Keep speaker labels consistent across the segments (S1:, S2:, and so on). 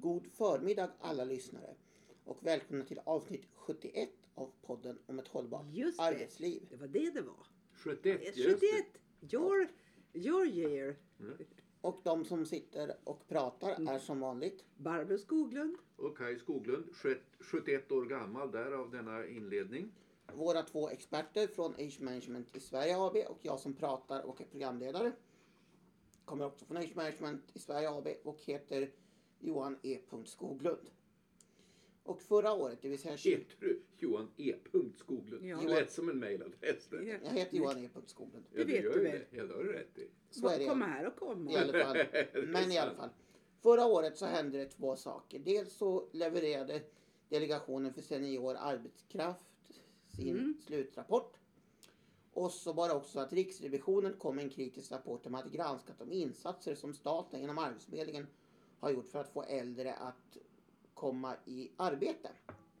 S1: God förmiddag alla lyssnare och välkomna till avsnitt 71 av podden om ett hållbart
S2: Just det.
S1: arbetsliv.
S2: Det var det det var.
S3: 71, just
S2: 71!
S3: det.
S2: Your, your year.
S1: Och de som sitter och pratar
S2: Mm.
S1: är som vanligt
S2: Barbro Skoglund.
S3: Och Kaj Skoglund, sjut- 71 år gammal, därav denna inledning.
S1: våra två experter från Age Management i Sverige AB och jag som pratar och är programledare. Kommer också från Age Management i Sverige AB och heter Johan E. Skoglund. Och förra året, det vill säga 20...
S3: Heter du Johan E. Skoglund?
S2: Ja.
S3: Det lät som en mejladress.
S2: Ja.
S1: Jag heter Johan E. Skoglund.
S3: Ja,
S2: Det vet
S3: gör
S2: du väl?
S3: Ja, det har du rätt i.
S1: Så är det.
S2: Kom här och kom.
S1: I alla fall. Men i alla fall. Förra året så hände det två saker. Dels så levererade Delegationen för senior arbetskraft sin
S2: Mm.
S1: slutrapport. Och så var det också så att Riksrevisionen kom med en kritisk rapport där man hade granskat de insatser som staten genom Arbetsförmedlingen har gjort för att få äldre att komma i arbete.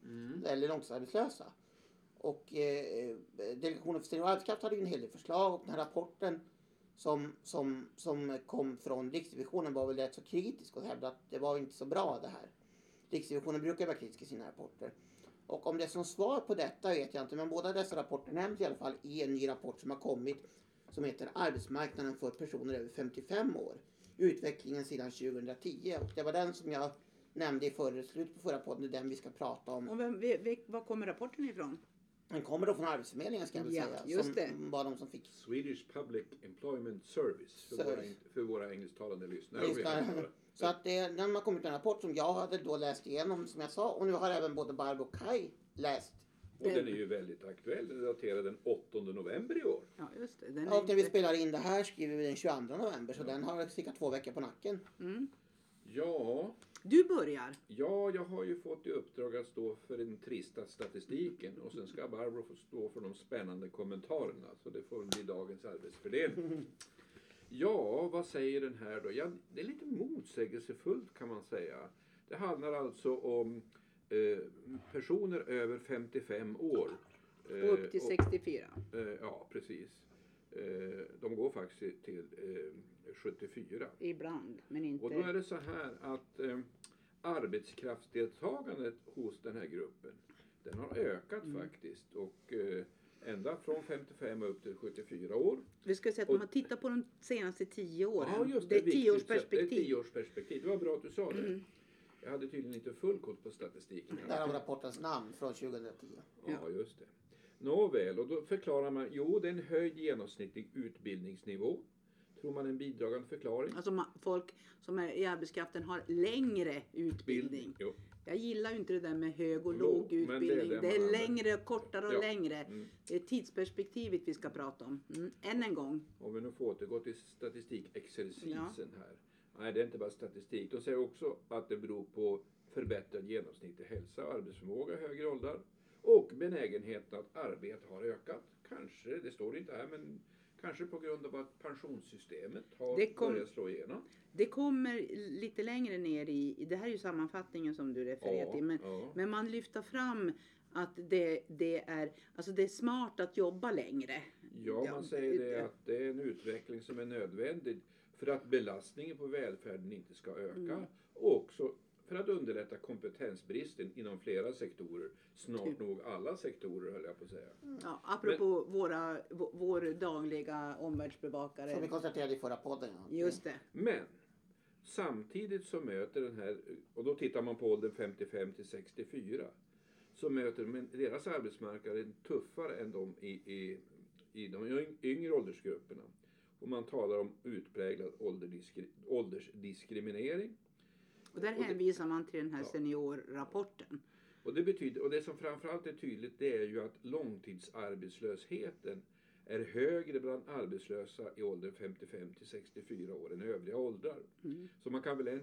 S3: Mm.
S1: Eller långtidsarbetslösa. Och eh, Delegationen för senior arbetskraft hade ju en hel del förslag och den här rapporten som, som, som kom från Riksrevisionen var väl rätt så kritisk och hävdade att det var inte så bra det här. Riksrevisionen brukar vara kritisk i sina rapporter. Och om det är som svar på detta vet jag inte, men båda dessa rapporter nämns i alla fall i en ny rapport som har kommit som heter Arbetsmarknaden för personer över 55 år. Utvecklingen sedan 2010 och det var den som jag nämnde i förra, slutet på förra podden, det är den vi ska prata om.
S2: Och vem, vi, vi, var kommer rapporten ifrån?
S1: Den kommer då från Arbetsförmedlingen ska jag väl
S2: Ja,
S1: säga.
S2: just
S1: som
S2: det.
S1: var de som fick
S3: Swedish Public Employment Service. För,
S1: Service.
S3: våra, för våra engelsktalande lyssnare.
S1: Ska, så att det, den har kommit en rapport som jag hade då läst igenom som jag sa och nu har även både Barbro och Kai läst.
S3: Och den är ju väldigt aktuell. Den är daterad den 8 november i år.
S2: Ja, just det. Den
S1: Och när vi
S2: inte-
S1: spelar in det här skriver vi den 22 november så den har cirka två veckor på nacken.
S2: mm.
S3: Ja,
S2: Du börjar.
S3: ja, jag har ju fått i uppdrag att stå för den trista statistiken och sen ska Barbro få stå för de spännande kommentarerna. Så det får bli dagens arbetsfördelning. Ja, vad säger den här då? Ja, det är lite motsägelsefullt kan man säga. Det handlar alltså om eh, personer över 55 år. Eh,
S2: Och upp till
S3: och-
S2: 64.
S3: Eh, ja, precis. Eh, de går faktiskt till eh, 74.
S2: Ibland, men inte.
S3: Och då är det så här att eh, arbetskraftsdeltagandet hos den här gruppen, den har ökat
S2: Mm.
S3: faktiskt. Och eh, ända från 55 upp till 74 år.
S2: Vi ska säga att om man tittar på de senaste tio åren.
S3: Ja, just
S2: det är
S3: viktigt.
S2: tioårsperspektiv.
S3: Det är tioårsperspektiv. Det var bra att du sa det. Jag hade tydligen inte full koll på statistiken.
S1: Därav rapportens namn från 2010.
S3: Ja, just det. Nåväl, och då förklarar man, jo det är en höjd genomsnittlig utbildningsnivå. Tror man är en bidragande förklaring.
S2: Alltså folk som är i arbetskraften har längre utbildning.
S3: Jo.
S2: Jag gillar ju inte det där med hög och
S3: Låg,
S2: låg
S3: men det är
S2: utbildning.
S3: det
S2: Det är, längre, kortare och
S3: Ja.
S2: längre.
S3: Mm.
S2: Det är tidsperspektivet vi ska prata om. Mm. Än en gång.
S3: Om vi nu får återgå till statistikexercisen
S2: Ja.
S3: här. Nej, det är inte bara statistik. De säger också att det beror på förbättrad genomsnittlig hälsa och arbetsförmåga i högre åldrar. Och benägenheten att arbeta har ökat. Kanske, det står inte här, men kanske på grund av att pensionssystemet har
S2: kom-
S3: börjat slå igenom.
S2: Det kommer lite längre ner i, det här är ju sammanfattningen som du refererar
S3: Ja,
S2: till. Men,
S3: ja.
S2: men man lyfter fram att det, det, är, alltså det är smart att jobba längre.
S3: Ja, man säger det- att det är en utveckling som är nödvändig för att belastningen på välfärden inte ska öka.
S2: Mm.
S3: Och också för att underlätta kompetensbristen inom flera sektorer. Snart
S2: Typ.
S3: nog alla sektorer höll jag på att säga.
S2: Ja, apropå våra, vå- vår dagliga omvärldsbevakare.
S1: Som vi konstaterade i förra podden. Ja.
S2: Just det.
S3: Men samtidigt så möter den här, och då tittar man på åldern 55 till 64, så möter men deras arbetsmarknad tuffare än de i, i, i de yng- yngre åldersgrupperna. Och man talar om utpräglad åldersdiskriminering.
S2: Och där
S3: Och det-
S2: hänvisar man till den här
S3: Ja.
S2: seniorrapporten.
S3: Och det, betyder, och det som framförallt är tydligt det är ju att långtidsarbetslösheten är högre bland arbetslösa i åldern 55 till 64 år än övriga åldrar.
S2: Mm.
S3: Så man kan väl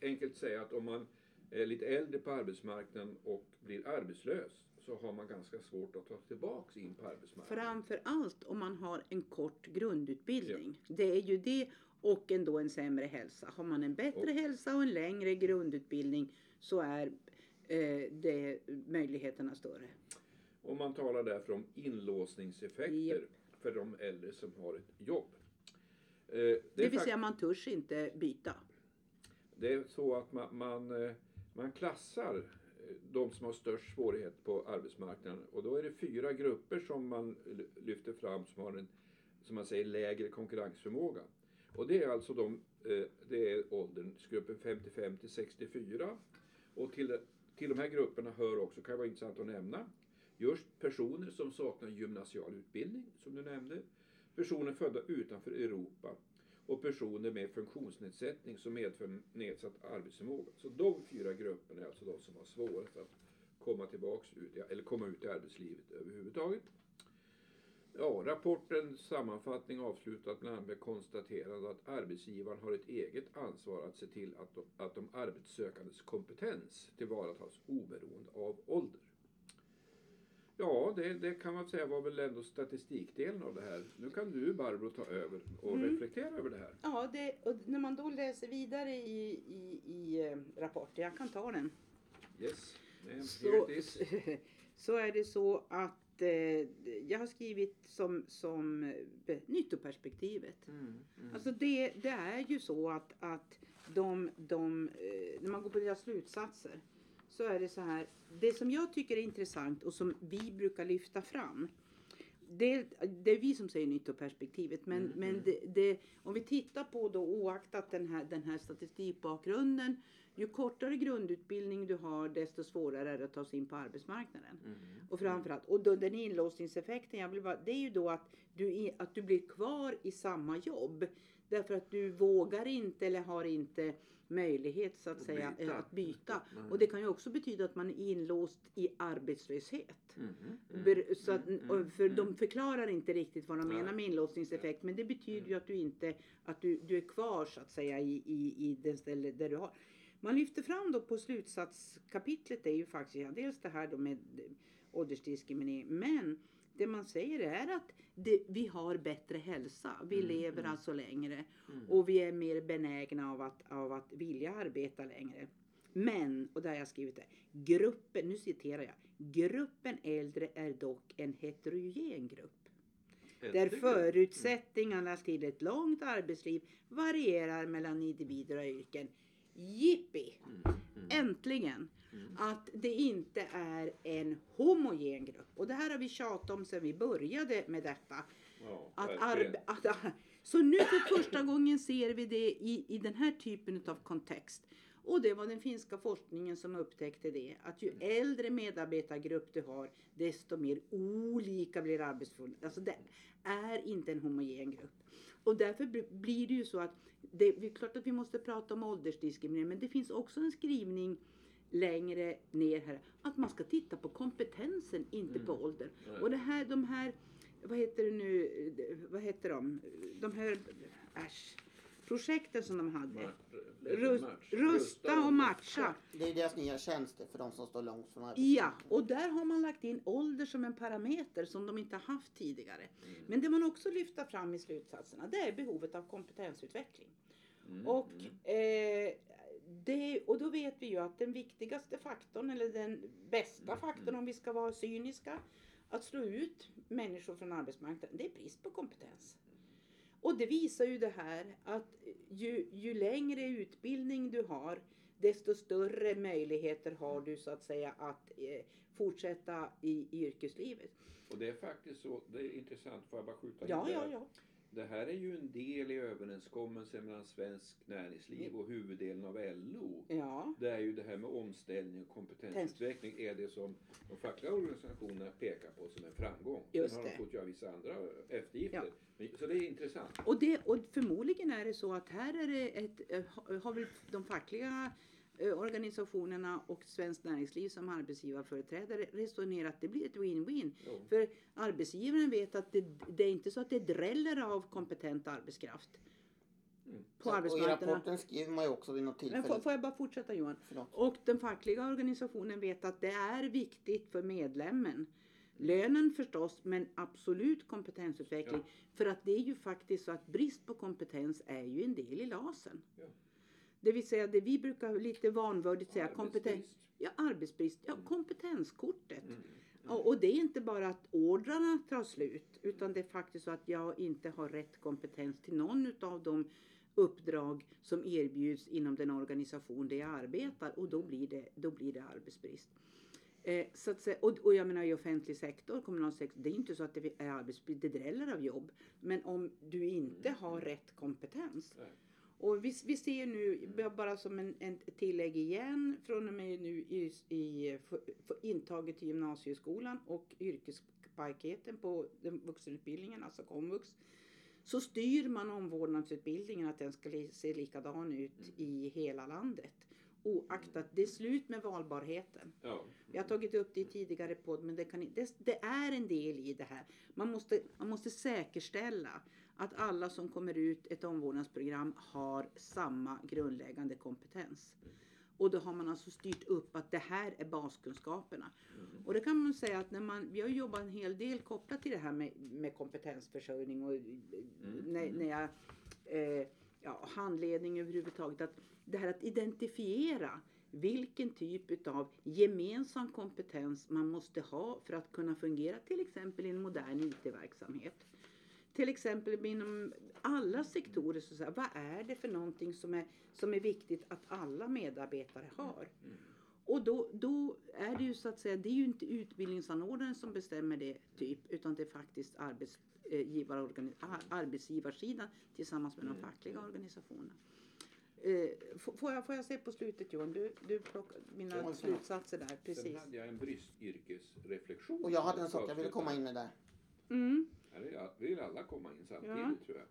S3: enkelt säga att om man är lite äldre på arbetsmarknaden och blir arbetslös så har man ganska svårt att ta tillbaks in på arbetsmarknaden.
S2: Framför allt om man har en kort grundutbildning. Det är ju det och ändå en sämre hälsa. Har man en bättre
S3: Och-
S2: hälsa och en längre grundutbildning så är eh, det möjligheterna större.
S3: Och man talar därför om inlåsningseffekter
S2: Japp.
S3: för de äldre som har ett jobb. Eh, det,
S2: Det vill säga man törs inte byta.
S3: det är så att man, man, eh, man klassar de som har störst svårighet på arbetsmarknaden. Och då är det fyra grupper som man lyfter fram som har en, som man säger, lägre konkurrensförmåga. Och det är alltså de, eh, det är åldersgruppen 55 till 64 och till, till de här grupperna hör också, kan vara intressant att nämna, just personer som saknar gymnasial utbildning, som du nämnde, personer födda utanför Europa och personer med funktionsnedsättning som medför nedsatt arbetsförmåga. Så de fyra grupperna är alltså de som har svårast att komma tillbaks ut, i- eller komma ut i arbetslivet överhuvudtaget. Ja, rapportens sammanfattning avslutas bland annat med konstaterande att arbetsgivaren har ett eget ansvar att se till att de, att de arbetssökandes kompetens tillvaratas oberoende av ålder. Ja, det, det kan man säga var väl ändå statistikdelen av det här. Nu kan du Barbro ta över och
S2: Mm.
S3: reflektera över det här.
S2: Ja, det, och när man då läser vidare i, i, i eh, rapporten, jag kan ta den.
S3: Yes, and
S2: Så, så är det så att eh, jag har skrivit som, som eh, nyttoperspektivet.
S3: Mm,
S2: Alltså det, det är ju så att, att de, de, eh, när man går på deras slutsatser så är det så här. Det som jag tycker är intressant och som vi brukar lyfta fram. Det, det är vi som säger nyttoperspektivet. Men,
S3: Mm,
S2: men
S3: mm.
S2: det, det, om vi tittar på då oaktat den här, den här statistikbakgrunden. Ju kortare grundutbildning du har desto svårare är det att ta sig in på arbetsmarknaden.
S3: Mm.
S2: Och framförallt, och då den inlåsningseffekten, jag vill bara, det är ju då att du, att du blir kvar i samma jobb. Därför att du vågar inte eller har inte möjlighet så att
S3: Att
S2: säga
S3: byta.
S2: att byta.
S3: Mm.
S2: Och det kan ju också betyda att man är inlåst i arbetslöshet.
S3: Mm, mm,
S2: Så att,
S3: mm,
S2: och för
S3: mm.
S2: de förklarar inte riktigt vad de menar med inlåsningseffekt. Men det betyder ju att du inte, att du, du är kvar så att säga i, i, i den ställe där du har. Man lyfter fram då på slutsatskapitlet är ju faktiskt dels det här då med åldersdiskriminering. Men det man säger är att det, vi har bättre hälsa. Vi
S3: Mm,
S2: lever
S3: mm.
S2: alltså längre.
S3: Mm.
S2: Och vi är mer benägna av att, av att vilja arbeta längre. Men, och där har jag skrivit det, gruppen, nu citerar jag, gruppen äldre är dock en heterogen grupp. Där
S3: Äntligen.
S2: förutsättningarna till ett långt arbetsliv varierar mellan individer och yrken. Jippi!
S3: Mm, mm,
S2: Äntligen!
S3: mm.
S2: Att det inte är en homogen grupp. Och det här har vi tjatat om sedan vi började med detta.
S3: Ja,
S2: Att att, så nu för första gången ser vi det i, i den här typen av kontext. Och det var den finska forskningen som upptäckte det. Att ju äldre medarbetargrupp du har, desto mer olika blir arbetsförhållandena. Alltså det är inte en homogen grupp. Och därför bli- blir det ju så att det, det är klart att vi måste prata om åldersdiskriminering. Men det finns också en skrivning längre ner här. Att man ska titta på kompetensen, inte på
S3: Mm.
S2: ålder.
S3: Nej.
S2: Och det här, de här, vad heter det nu, vad heter de? De här, äsch, projekten som de hade. Rust, rusta och matcha.
S1: Det är deras nya tjänster för de som står långt från
S2: Ja,
S1: arbetsmarknaden.
S2: och där har man lagt in ålder som en parameter som de inte har haft tidigare.
S3: Mm.
S2: Men det man också lyfter fram i slutsatserna det är behovet av kompetensutveckling.
S3: Mm,
S2: Och,
S3: mm.
S2: eh, det, och då vet vi ju att den viktigaste faktorn, eller den bästa
S3: Mm,
S2: faktorn
S3: mm.
S2: om vi ska vara cyniska, att slå ut människor från arbetsmarknaden, det är brist på kompetens. Och det visar ju det här att ju, ju längre utbildning du har, desto större möjligheter har du så att säga att eh, fortsätta i, i yrkeslivet.
S3: Och det är faktiskt så, det är intressant, får jag bara skjuta in
S2: Ja,
S3: där?
S2: ja, ja.
S3: Det här är ju en del i överenskommelsen mellan svensk näringsliv och huvuddelen av LO.
S2: Ja,
S3: Det är ju det här med omställning och kompetensutveckling är det som de fackliga organisationerna pekar på som en framgång.
S2: Just
S3: Sen har
S2: det.
S3: de fått göra vissa andra eftergifter.
S2: Ja.
S3: Så det är intressant.
S2: och, det, och förmodligen är det så att här är det ett, eh, ha- har väl de fackliga organisationerna och Svenskt Näringsliv som arbetsgivarföreträdare resonerat det blir ett win-win.
S3: Jo.
S2: För arbetsgivaren vet att det, det är inte så att det dräller av kompetent arbetskraft
S3: Mm.
S2: på
S1: och i
S2: arbetsmarknaden.
S1: rapporten skriver man ju också vid något
S2: Men
S1: tillfälle.
S2: får, får jag bara fortsätta Johan?
S1: Förlåt.
S2: Och den fackliga organisationen vet att det är viktigt för medlemmen. Lönen förstås, men absolut kompetensutveckling. För att det är ju faktiskt så att brist på kompetens är ju en del i LASen.
S3: Ja.
S2: Det vill säga det vi brukar lite vanvördigt säga kompetens, ja, arbetsbrist, ja, kompetenskortet.
S3: Mm.
S2: Och, och det är inte bara att ordrarna tar slut utan det är faktiskt så att jag inte har rätt kompetens till någon av de uppdrag som erbjuds inom den organisation där jag arbetar och då blir det, då blir det arbetsbrist. Eh, så att säga, och, och jag menar i offentlig sektor, kommunal sektor, det är inte så att det är arbetsbrist, det dräller av jobb. Men om du inte har rätt kompetens.
S3: Nej.
S2: Och vi, vi ser nu, bara som en, en tillägg igen, från och med nu i, i för, för intaget till gymnasieskolan och yrkespaketen på den vuxenutbildningen, alltså komvux, så styr man omvårdnadsutbildningen att den ska se likadan ut i hela landet. Oaktat det är slut med valbarheten.
S3: Ja.
S2: Jag har tagit upp det i tidigare podd men det, kan, det, det är en del i det här. Man måste, man måste säkerställa att alla som kommer ut ett omvårdnadsprogram har samma grundläggande kompetens. Och då har man alltså styrt upp att det här är baskunskaperna. Och det kan man säga att när man, vi har jobbat en hel del kopplat till det här med, med kompetensförsörjning och när, när jag, eh, ja, handledning överhuvudtaget. Att det här att identifiera vilken typ av gemensam kompetens man måste ha för att kunna fungera till exempel i en modern IT-verksamhet. Till exempel inom alla sektorer, så så här, vad är det för någonting som är, som är viktigt att alla medarbetare har? Och då, då är det ju så att säga, det är ju inte utbildningsanordnaren som bestämmer det typ, utan det är faktiskt arbetsgivarsidan tillsammans med de fackliga organisationerna. Eh, får, jag, får jag se på slutet Johan? Du, du plockar mina
S1: Ja,
S2: slutsatser där,
S3: Sen
S2: precis.
S3: hade jag en bristyrkesreflektion.
S1: Och jag hade en sak jag ville komma in med där.
S2: Mm,
S3: Här är, vi vill alla komma in samtidigt
S2: Ja.
S3: tror jag.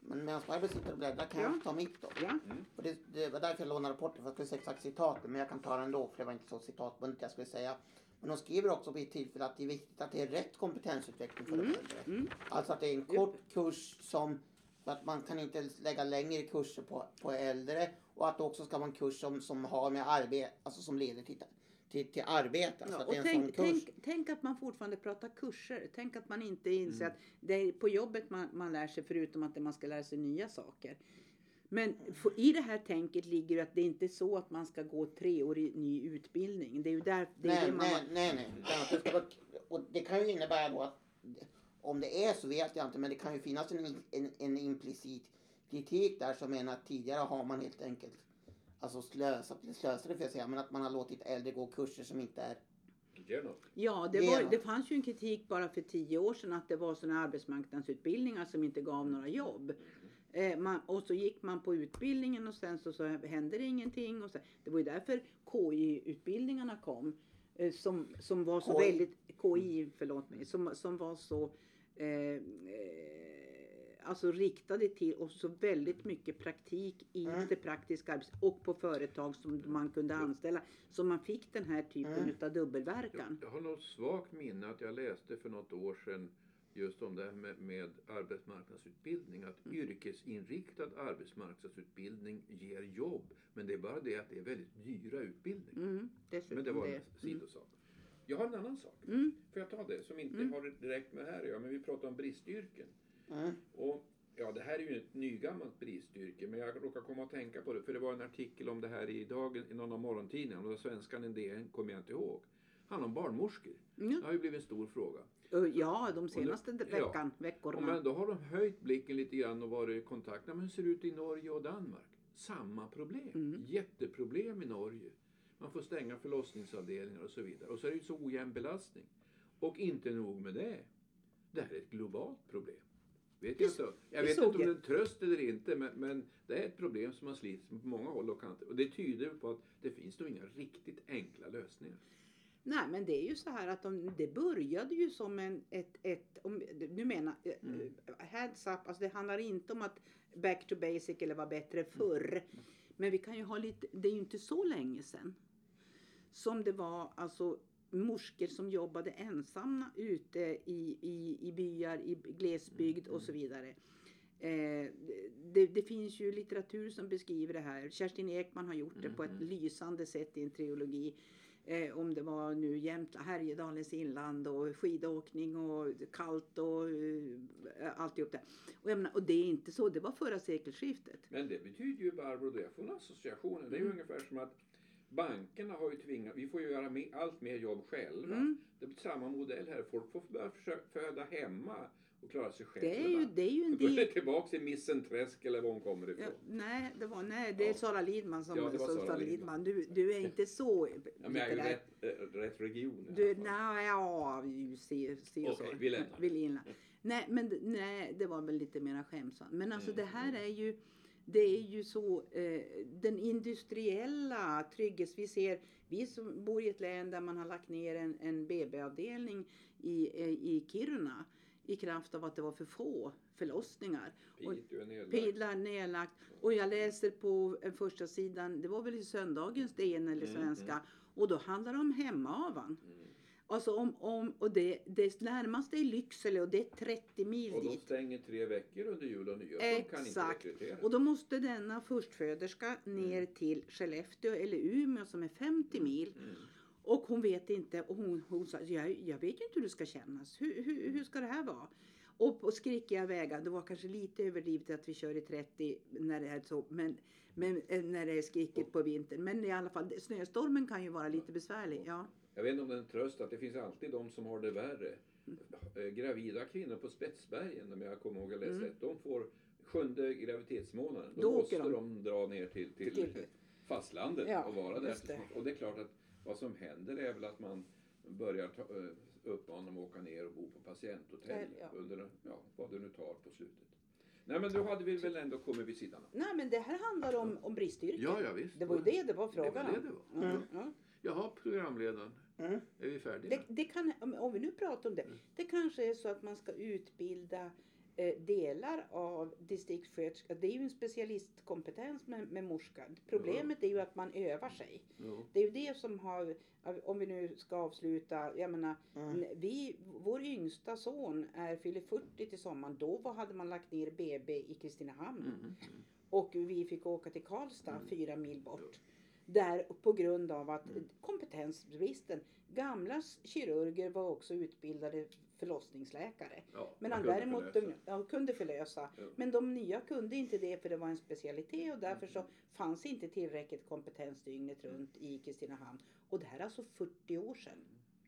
S1: Men medan Barbro sitter och bläddrar kan
S2: Ja.
S1: jag ta mitt då.
S2: ja.
S1: Och det, det var därför jag lånade rapporten, för jag skulle säga exakt citatet, men jag kan ta den ändå, för det var inte så citatbundet jag skulle säga. Men de skriver också vid tillfälle att det är viktigt att det är rätt kompetensutveckling för de äldre.
S2: mm.
S1: Alltså att det är en kort kurs som, att man kan inte lägga längre kurser på, på äldre och att det också ska vara en kurs som, som har med arbete, alltså som leder till, till, till arbete.
S2: Ja,
S1: att
S2: och
S1: är
S2: tänk, tänk, tänk att man fortfarande pratar kurser. Tänk att man inte inser
S1: Mm.
S2: att det är på jobbet man, man lär sig förutom att man ska lära sig nya saker. Men i det här tänket ligger att det inte är så att man ska gå treårig ny utbildning. Det är ju där, det är
S1: Nej,
S2: det man,
S1: nej, nej, nej. Det, ska vara, och det kan ju innebära då att om det är så vet jag inte, men det kan ju finnas en, en, en implicit kritik där som menar att tidigare har man helt enkelt alltså slösat, eller slösade får jag säga, men att man har låtit äldre gå kurser som inte är.
S2: Ja, det, var, det fanns ju en kritik bara för tio år sedan att det var sådana arbetsmarknadsutbildningar som inte gav några jobb. Eh, man, och så gick man på utbildningen och sen så, så hände det ingenting. Och så, det var ju därför KI-utbildningarna kom. Eh, som, som var så
S1: KI.
S2: väldigt, KI, förlåt mig, som, som var så eh, eh, alltså riktade till och så väldigt mycket praktik i
S1: Mm.
S2: det praktiska arbetet och på företag som man kunde anställa. Så man fick den här typen
S1: Mm.
S2: utav dubbelverkan.
S3: Jag har något svagt minne att jag läste för något år sedan just om det här med, med arbetsmarknadsutbildning. Att
S2: Mm.
S3: yrkesinriktad arbetsmarknadsutbildning ger jobb. Men det är bara det att det är väldigt dyra utbildningar.
S2: Mm, dessutom
S3: Men det var
S2: det.
S3: en sidosak. Jag har en annan sak.
S2: Mm.
S3: Får jag ta det? Som inte
S2: Mm.
S3: har direkt med det här att göra. Men vi pratar om bristyrken.
S1: Mm,
S3: Och ja, det här är ju ett nygammalt bristyrke, men jag råkar komma att tänka på det, för det var en artikel om det här i dagen i någon av morgontidningarna, och svenskan i DN, kommer jag inte ihåg. handlar om barnmorskor.
S2: Ja.
S3: Det har ju blivit en stor fråga.
S2: Ja, de senaste
S3: ja.
S2: veckan,
S3: Och
S2: veckorna.
S3: men då har de höjt blicken lite grann och varit i kontakt. Men hur ser det ut i Norge och Danmark? Samma problem.
S2: Mm.
S3: Jätteproblem i Norge. Man får stänga förlossningsavdelningar och så vidare. Och så är det ju så ojämn belastning. Och inte nog med det. Det här är ett globalt problem. Vet jag inte, jag vet inte om det är en tröst eller inte, men, men det är ett problem som slits med på många håll och kanter. Och det tyder på att det finns nog inga riktigt enkla lösningar.
S2: Nej, men det är ju så här att de, det började ju som en, ett, ett om, nu menar, eh,
S3: Mm.
S2: heads up, alltså det handlar inte om att back to basic eller var bättre förr. Men vi kan ju ha lite, det är ju inte så länge sedan som det var alltså morskor som jobbade ensamma ute i, i, i byar, i glesbygd och så vidare. Eh, det, det finns ju litteratur som beskriver det här. Kerstin Ekman har gjort det på ett lysande sätt i en trilogi. Eh, om det var nu Jämtland, Härjedalens inland och skidåkning och kallt och eh, alltihop det. Och, menar, och det är inte så, det var förra sekelskiftet.
S3: Men det betyder ju Barbro, det jag får en association. Det är ju
S2: Mm.
S3: ungefär som att bankerna har ju tvingat, vi får ju göra allt mer jobb själva.
S2: Mm.
S3: Det är samma modell här, folk får börja försöka föda hemma och klara sig själv.
S2: Det är ju, det är ju en
S3: Då är
S2: del.
S3: det tillbaks till Missenträsk eller var hon kommer ifrån.
S2: Ja, nej, det var, nej, det är
S3: Ja.
S2: Sara Lidman som
S3: Ja, det var Sara
S2: Sara
S3: Lidman.
S2: Lidman. Du, du är inte så
S3: Ja, men jag är ju rätt, äh, rätt region.
S2: Du, nej, ja, vi ser, ser
S3: Okej,
S2: så.
S3: vi lämnar.
S2: Vi lämnar. Nej, men nej, det var väl lite mera skämtsamt. Men alltså
S3: Mm,
S2: det här är ju, det är ju så, eh, den industriella trygghets... Vi ser, vi som bor i ett län där man har lagt ner en, en BB-avdelning i, eh, i Kiruna i kraft av att det var för få förlossningar.
S3: Piteå är nedlagt.
S2: Pidlar nedlagt. Och jag läser på första sidan, det var väl i söndagens DN eller
S3: Mm,
S2: svenska. Och då handlar det om hemavan.
S3: Mm.
S2: Alltså om, om, och det, det närmaste är Lycksele och det är 30 mil
S3: Och de
S2: dit.
S3: stänger tre veckor under jul och nyår.
S2: Exakt. Och då måste denna förstföderska ner
S3: Mm.
S2: till Skellefteå eller Umeå som är 50 mil.
S3: Mm.
S2: Och hon vet inte, och hon, hon sa, jag, jag vet ju inte hur det ska kännas. Hur, hur, hur ska det här vara? Och på skrikiga vägar, det var kanske lite överdrivet att vi kör i 30 när det är så, men, men eh, när det är skrikigt på vintern. Men i alla fall, snöstormen kan ju vara lite besvärlig. Ja.
S3: Jag vet inte om det är en tröst att det finns alltid de som har det värre. Eh, Gravida kvinnor på Spetsbergen, om jag kommer ihåg att läste
S2: Mm.
S3: de får sjunde graviditetsmånaden. Då,
S2: Då
S3: måste
S2: de.
S3: de. dra ner till, till,
S2: Till-
S3: fastlandet
S2: Ja,
S3: och vara där.
S2: det.
S3: Och det är klart att vad som händer är väl att man börjar ta, eh, uppmana dem att åka ner och bo på patienthotell
S2: Ja.
S3: under ja, vad det nu tar på slutet. Nej men då hade vi väl ändå kommit vid sidan av.
S2: Nej men det här handlar om, om bristyrken.
S4: Ja, ja visst.
S2: Det var ju det det var
S4: Det
S2: frågan
S4: var det
S2: om.
S4: det var.
S2: Mm. Ja.
S4: Jaha, programledaren.
S1: Mm.
S4: Är vi färdiga?
S2: Det, det kan, om- vi nu pratar om det. Det kanske är så att man ska utbilda eh, delar av distriktssköterska. Det är ju en specialistkompetens med, med morska. Problemet är ju att man övar sig.
S4: Ja.
S2: Det är ju det som har, om vi nu ska avsluta, jag menar,
S1: Mm.
S2: vi, vår yngsta son är, fyller 40 till sommaren. Då var, hade man lagt ner BB i Kristinehamn.
S4: Mm.
S2: Och vi fick åka till Karlstad, fyra mil bort. Där på grund av att kompetensbristen. Gamla kirurger var också utbildade förlossningsläkare.
S4: Ja,
S2: Medan
S4: kunde
S2: däremot
S4: förlösa.
S2: de ja, kunde förlösa.
S3: Ja.
S2: Men de nya kunde inte det för det var en specialitet och därför så fanns inte tillräckligt kompetens dygnet runt i Kristinehamn. Och det här är alltså 40 år sedan.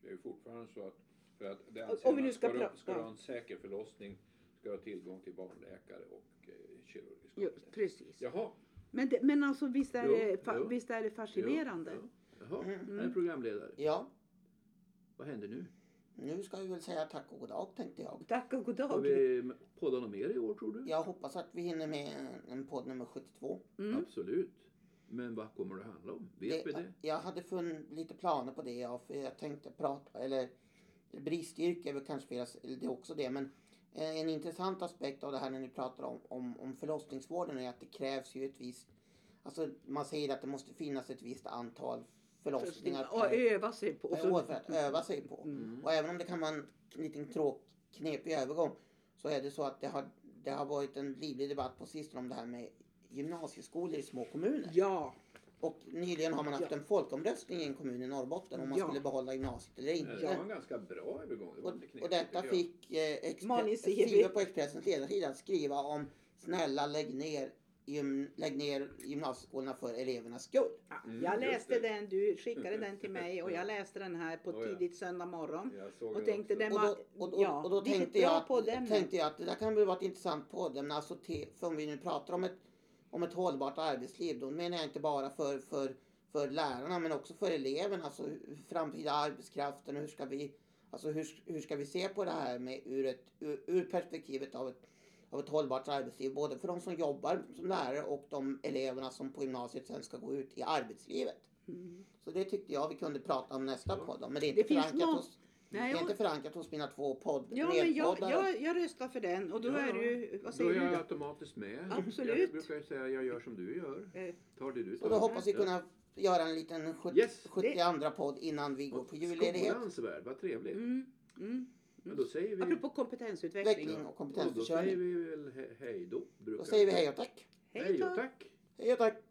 S3: Det är ju fortfarande så att för att det
S2: Om vi nu
S3: man,
S2: ska
S3: ska, du, ska du ha en säker förlossning ska du ha tillgång till barnläkare och eh, kirurgisk
S2: Jo,
S3: kompetens.
S2: precis.
S3: Jaha,
S2: Men, det, men alltså visst är,
S4: Jo,
S2: det, fa,
S4: jo.
S2: visst är det fascinerande?
S4: Ja, ja. Jaha,
S1: Mm.
S4: är programledare.
S1: Ja,
S4: Vad händer nu?
S1: nu ska vi väl säga tack och god dag tänkte jag.
S2: Tack och god
S4: Har
S2: dag.
S4: vi poddat något mer i år tror du?
S1: Jag hoppas att vi hinner med en podd nummer 72.
S2: Mm.
S4: Absolut. Men vad kommer det handla om? Vet vi det?
S1: Jag hade funnit lite planer på det, ja, för jag tänkte prata, eller bristyrke är väl kanske fel, det är också det, men en intressant aspekt av det här när ni pratar om, om, om förlossningsvården är att det krävs ju ett visst, alltså man säger att det måste finnas ett visst antal förlossningar
S2: Och
S1: per,
S2: öva sig på.
S1: per år för att öva sig på.
S2: Mm.
S1: Och även om det kan vara en liten tråk, knepig övergång så är det så att det har, det har varit en livlig debatt på sistone om det här med gymnasieskolor i små kommuner.
S2: Ja,
S1: Och nyligen har man haft
S2: Ja.
S1: en folkomröstning i en kommun i Norrbotten om man
S2: Ja.
S1: skulle behålla gymnasiet eller
S3: det
S1: inte.
S3: var en ganska bra övergång. Det var
S1: Och, och detta fick eh,
S2: Malin
S1: Expre-
S2: Sevi.
S1: skriva på Expressens ledarsida att skriva om snälla lägg ner, gym, lägg ner gymnasieskolorna för elevernas skull.
S3: Mm,
S2: jag läste
S3: det.
S2: den, du skickade den till mig och jag läste den här på
S3: Oh, ja.
S2: tidigt söndag morgon. Och
S3: det
S2: tänkte den
S1: Och
S2: var,
S1: då, och, och,
S2: ja,
S1: och då tänkte, jag att, tänkte jag att det där kan väl vara ett intressant poddämne. Alltså te, för om vi nu pratar om ett, om ett hållbart arbetsliv, då menar jag inte bara för, för, för lärarna men också för eleverna. Alltså framtida arbetskraften och hur ska vi, alltså hur, hur ska vi se på det här med ur, ett, ur, ur perspektivet av ett, av ett hållbart arbetsliv. Både för de som jobbar som lärare och de eleverna som på gymnasiet sen ska gå ut i arbetslivet.
S2: Mm.
S1: Så det tyckte jag vi kunde prata om nästa podd. Men det är
S2: Det
S1: inte
S2: finns
S1: förankrat hos
S2: Nej,
S1: det är
S2: jag-
S1: inte förankrat hos mina två podd
S2: Ja, men jag, jag, jag röstar för den och då
S4: Ja,
S2: är du, vad
S4: Då
S2: säger
S4: är
S2: du
S4: jag
S2: då?
S4: automatiskt med.
S2: Absolut.
S4: Jag brukar säga jag gör som du gör.
S2: Eh,
S4: Tar det du
S1: Och då
S4: tar.
S1: hoppas vi kunna göra en liten 70,
S4: Yes.
S1: 72 podd innan vi går på julledighet.
S4: Skolans värld, vad trevligt.
S2: Mm, mm.
S4: Men då säger vi...
S2: Apropå kompetensutveckling.
S1: Utveckling och
S4: och då säger
S1: kompetensförsörjning.
S4: vi väl he- hej då.
S1: Då säger vi hej och tack.
S4: Hej
S2: då.
S4: och tack.
S1: Hej och tack.